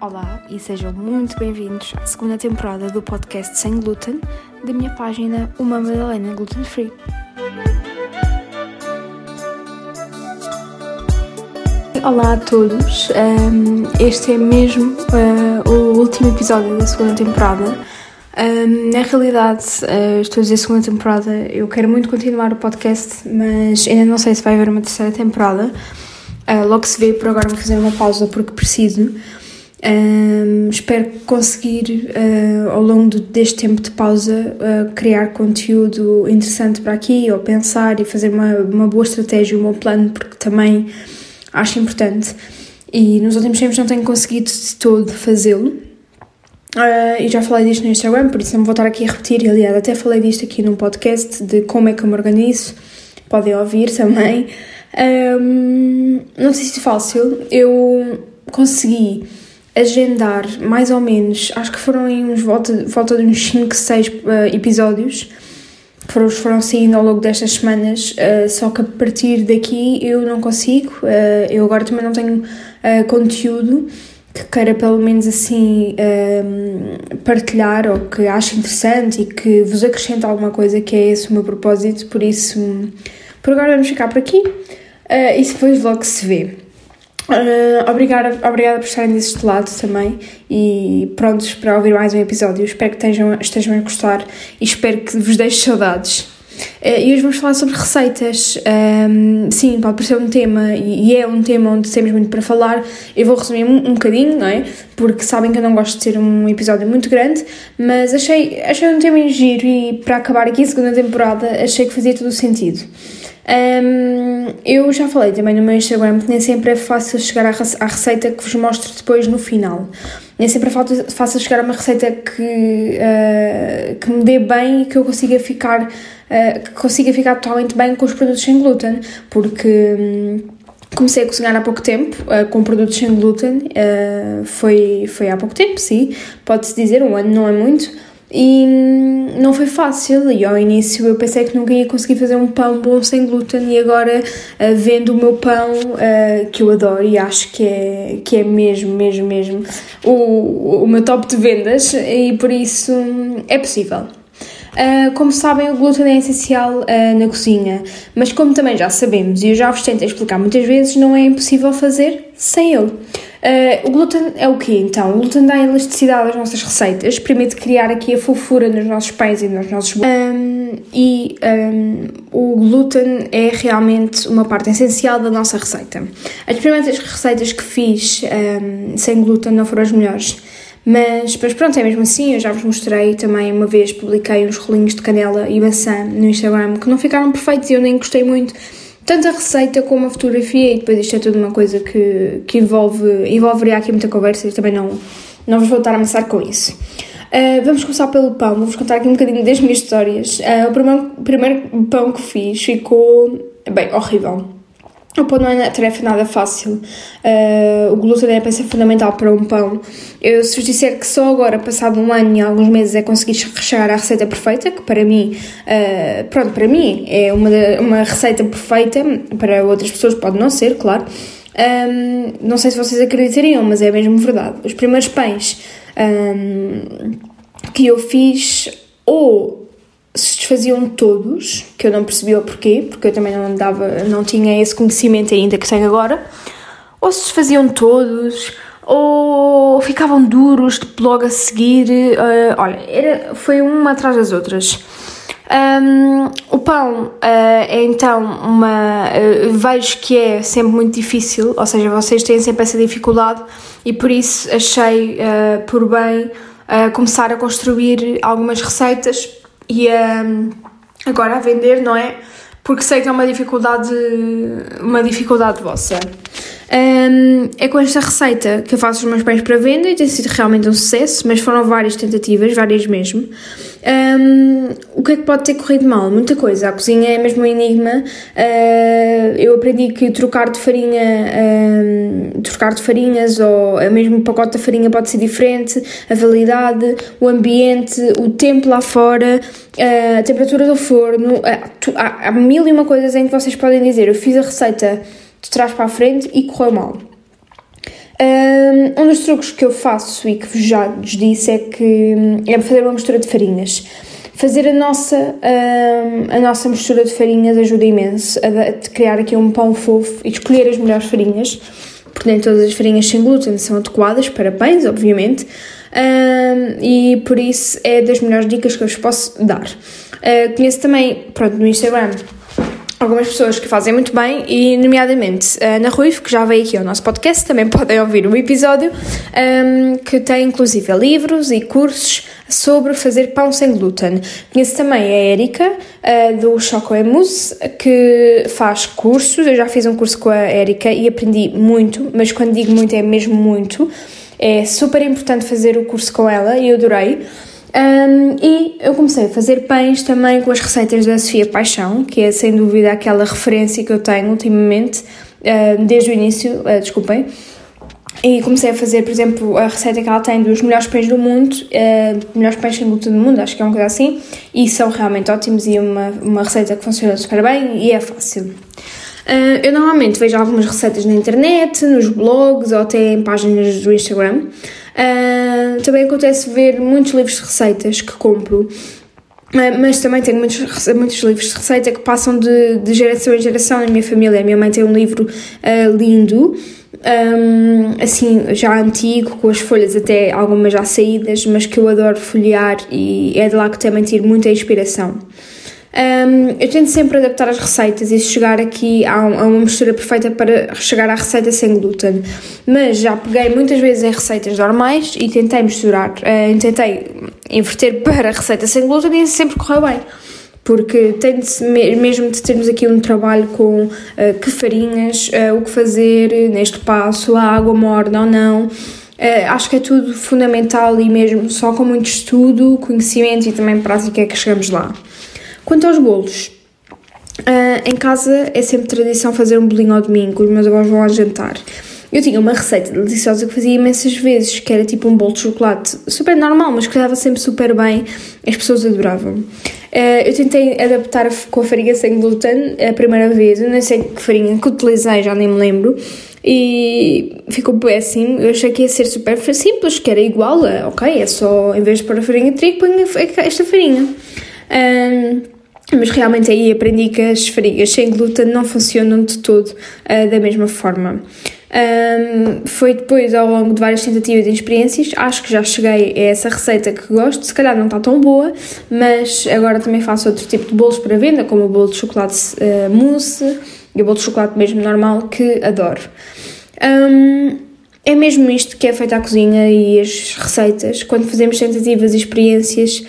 Olá e sejam muito bem-vindos à segunda temporada do podcast Sem Glúten da minha página Uma Madalena Gluten Free. Olá a todos, este é mesmo uh, o último episódio da segunda temporada. Um, na realidade, uh, estou a dizer segunda temporada, eu quero muito continuar o podcast, mas ainda não sei se vai haver uma terceira temporada. Uh, logo se vê, por agora vou fazer uma pausa porque preciso. Um, espero conseguir, uh, ao longo deste tempo de pausa, criar conteúdo interessante para aqui, ou pensar e fazer uma, uma boa estratégia, um bom plano, porque também acho importante. E nos últimos tempos não tenho conseguido de todo fazê-lo. Uh, e já falei disto no Instagram, por isso não vou voltar aqui a repetir. Aliás, até falei disto aqui num podcast de como é que eu me organizo. Podem ouvir também. Um, não sei se é fácil. Eu consegui agendar mais ou menos, acho que foram em uns volta, volta de uns 5, 6 uh, episódios que foram, foram saindo ao longo destas semanas, uh, só que a partir daqui eu não consigo, uh, eu agora também não tenho conteúdo que queira pelo menos assim partilhar ou que ache interessante e que vos acrescente alguma coisa que é esse o meu propósito, por isso por agora vamos ficar por aqui e depois logo se vê. Uh, obrigada, obrigada por estarem deste lado também e prontos para ouvir mais um episódio. Espero que estejam, estejam a gostar e espero que vos deixe saudades. Uh, e hoje vamos falar sobre receitas. Um, sim, pode parecer um tema e, é um tema onde temos muito para falar. Eu vou resumir um, um bocadinho, não é? Porque sabem que eu não gosto de ter um episódio muito grande, mas achei, achei um tema em giro e para acabar aqui a segunda temporada achei que fazia todo o sentido. Um, eu já falei também no meu Instagram que nem sempre é fácil chegar à receita que vos mostro depois no final. Nem sempre é fácil chegar a uma receita que, uh, que me dê bem e que eu consiga ficar, uh, que consiga ficar totalmente bem com os produtos sem glúten, porque. Um, Comecei a cozinhar há pouco tempo, uh, com produtos sem glúten, uh, foi, foi há pouco tempo, sim, pode-se dizer, um ano não é muito, e não foi fácil. E ao início eu pensei que nunca ia conseguir fazer um pão bom sem glúten, e agora uh, vendo o meu pão, uh, que eu adoro e acho que é, que é mesmo, mesmo, mesmo o, o meu top de vendas, e por isso é possível. Uh, como sabem, o glúten é essencial uh, na cozinha, mas como também já sabemos e eu já vos tentei explicar muitas vezes, não é impossível fazer sem ele. Uh, o glúten é o quê então? O glúten dá elasticidade às nossas receitas, permite criar aqui a fofura nos nossos pães e nos nossos um, e um, o glúten é realmente uma parte essencial da nossa receita. As primeiras receitas que fiz um, sem glúten não foram as melhores, mas, mas pronto, é mesmo assim, eu já vos mostrei também uma vez, publiquei uns rolinhos de canela e maçã no Instagram que não ficaram perfeitos e eu nem gostei muito tanto a receita como a fotografia, e depois isto é tudo uma coisa que, que envolve, envolveria aqui muita conversa e também não, não vos vou estar a amassar com isso. Uh, vamos começar pelo pão, vou-vos contar aqui um bocadinho das minhas histórias. Uh, o primeiro, primeiro pão que fiz ficou, bem, horrível. O pão não é tarefa nada fácil. Uh, o glúten é a peça fundamental para um pão. Eu, se vos disser que só agora, passado um ano e alguns meses, é conseguir chegar à receita perfeita, que para mim, uh, pronto, para mim é uma, uma receita perfeita, para outras pessoas pode não ser, claro. Um, ehm, não sei se vocês acreditariam, mas é mesmo verdade. Os primeiros pães um, ehm, que eu fiz, ou se desfaziam todos, que eu não percebia o porquê, porque eu também não dava, não tinha esse conhecimento ainda que tenho agora, ou se desfaziam todos, ou ficavam duros logo a seguir. Uh, olha, era, foi uma atrás das outras. Um, o pão uh, é então uma. Uh, vejo que é sempre muito difícil, ou seja, vocês têm sempre essa dificuldade e por isso achei por bem começar a construir algumas receitas e um, agora a vender, não é? Porque sei que é uma dificuldade, uma dificuldade vossa. Um, é com esta receita que eu faço os meus pães para venda e tem sido realmente um sucesso, mas foram várias tentativas, várias mesmo. Um, o que é que pode ter corrido mal? Muita coisa. A cozinha é mesmo um enigma. Uh, eu aprendi que trocar de farinha, um, trocar de farinhas ou mesmo o pacote da farinha pode ser diferente, a validade, o ambiente, o tempo lá fora, uh, a temperatura do forno. Uh, há, há mil e uma coisas em que vocês podem dizer. Eu fiz a receita de trás para a frente e correu mal. Um dos truques que eu faço e que já vos disse é que é fazer uma mistura de farinhas. Fazer a nossa, a nossa mistura de farinhas ajuda imenso a, criar aqui um pão fofo e escolher as melhores farinhas, porque nem todas as farinhas sem glúten são adequadas para pães, obviamente, e por isso é das melhores dicas que eu vos posso dar. Uh, conheço também, pronto, no Instagram algumas pessoas que fazem muito bem e, nomeadamente, a Ana Ruivo, que já veio aqui ao nosso podcast, também podem ouvir o episódio, um, que tem inclusive livros e cursos sobre fazer pão sem glúten. Conheço também a Erika, uh, do Choco Mousse, que faz cursos, eu já fiz um curso com a Erika e aprendi muito, mas quando digo muito é mesmo muito, é super importante fazer o curso com ela e eu adorei. Um, e eu comecei a fazer pães também com as receitas da Sofia Paixão, que é sem dúvida aquela referência que eu tenho ultimamente, uh, desde o início, uh, desculpem. E comecei a fazer, por exemplo, a receita que ela tem dos melhores pães do mundo, uh, melhores pães sem glúten do mundo, acho que é uma coisa assim, e são realmente ótimos e uma, uma receita que funciona super bem e é fácil. Uh, eu normalmente vejo algumas receitas na internet, nos blogs ou até em páginas do Instagram. Uh, também acontece ver muitos livros de receitas que compro, uh, mas também tenho muitos, muitos livros de receita que passam de, de geração em geração na minha família. A minha mãe tem um livro uh, lindo, um, assim, já antigo, com as folhas até algumas já saídas, mas que eu adoro folhear e é de lá que também tiro muita inspiração. Um, eu tento sempre adaptar as receitas e chegar aqui a, a, uma mistura perfeita para chegar à receita sem glúten. Mas já peguei muitas vezes em receitas normais e tentei misturar, uh, tentei inverter para receita sem glúten e sempre correu bem. Porque tem de, mesmo de termos aqui um trabalho com uh, que farinhas, uh, o que fazer neste passo, a água morna ou não. Uh, acho que é tudo fundamental e mesmo só com muito estudo, conhecimento e também prática é que chegamos lá. Quanto aos bolos, uh, em casa é sempre tradição fazer um bolinho ao domingo, os meus avós vão lá jantar. Eu tinha uma receita deliciosa que fazia imensas vezes, que era tipo um bolo de chocolate super normal, mas que dava sempre super bem, as pessoas adoravam. Uh, eu tentei adaptar com a farinha sem glúten a primeira vez, eu nem sei que farinha que utilizei, já nem me lembro, e ficou péssimo. Eu achei que ia ser super simples, que era igual ok, é só, em vez de pôr a farinha de trigo, ponho esta farinha. Um, mas realmente aí aprendi que as farigas sem glúten não funcionam de todo uh, da mesma forma. Um, foi depois, ao longo de várias tentativas e experiências, acho que já cheguei a essa receita que gosto. Se calhar não está tão boa, mas agora também faço outro tipo de bolos para venda, como o bolo de chocolate uh, mousse e o bolo de chocolate mesmo normal, que adoro. Um, é mesmo isto que é feita a cozinha e as receitas. Quando fazemos tentativas e experiências,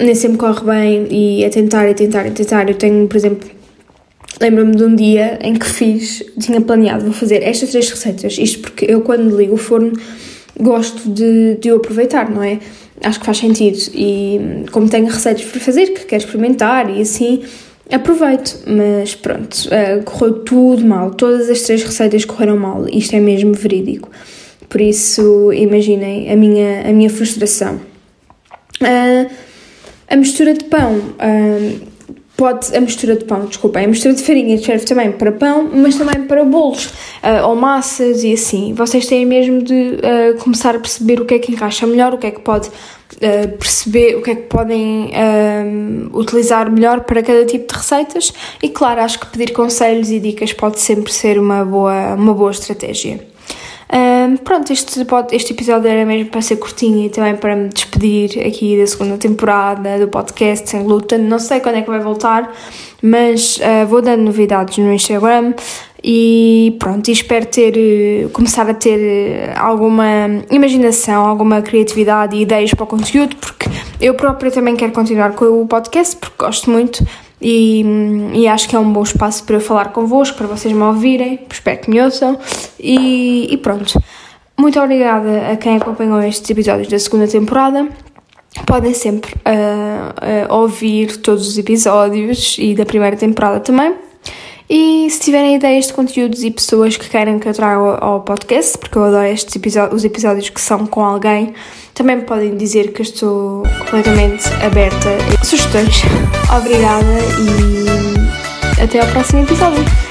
nem sempre corre bem e a tentar e tentar e tentar. Eu tenho, por exemplo, lembro-me de um dia em que fiz, tinha planeado, vou fazer estas três receitas. Isto porque eu, quando ligo o forno, gosto de, de o aproveitar, não é? Acho que faz sentido. E como tenho receitas para fazer, que quero experimentar e assim, aproveito. Mas pronto, uh, correu tudo mal. Todas as três receitas correram mal. Isto é mesmo verídico. Por isso, imaginem a minha, a minha frustração. Uh, a mistura de pão, pode, a mistura de pão, desculpa, a mistura de farinha serve também para pão, mas também para bolos uh, ou massas e assim. Vocês têm mesmo de uh, começar a perceber o que é que encaixa melhor, o que é que pode uh, perceber, o que é que podem utilizar melhor para cada tipo de receitas. E claro, acho que pedir conselhos e dicas pode sempre ser uma boa, uma boa estratégia. Um, pronto, este, este episódio era mesmo para ser curtinho e também para me despedir aqui da segunda temporada do podcast Sem Glúten. Não sei quando é que vai voltar, mas uh, vou dando novidades no Instagram e pronto, e espero ter, eh, começar a ter eh, alguma imaginação, alguma criatividade e ideias para o conteúdo, porque Eu própria também quero continuar com o podcast porque gosto muito e, e, acho que é um bom espaço para eu falar convosco, para vocês me ouvirem, espero que me ouçam e, e pronto. Muito obrigada a quem acompanhou estes episódios da segunda temporada. Podem sempre uh, uh, ouvir todos os episódios e da primeira temporada também. E se tiverem ideias de conteúdos e pessoas que querem que eu traga ao, podcast, porque eu adoro estes episódios, os episódios que são com alguém, também me podem dizer que eu estou completamente aberta a sugestões. Obrigada e até ao próximo episódio.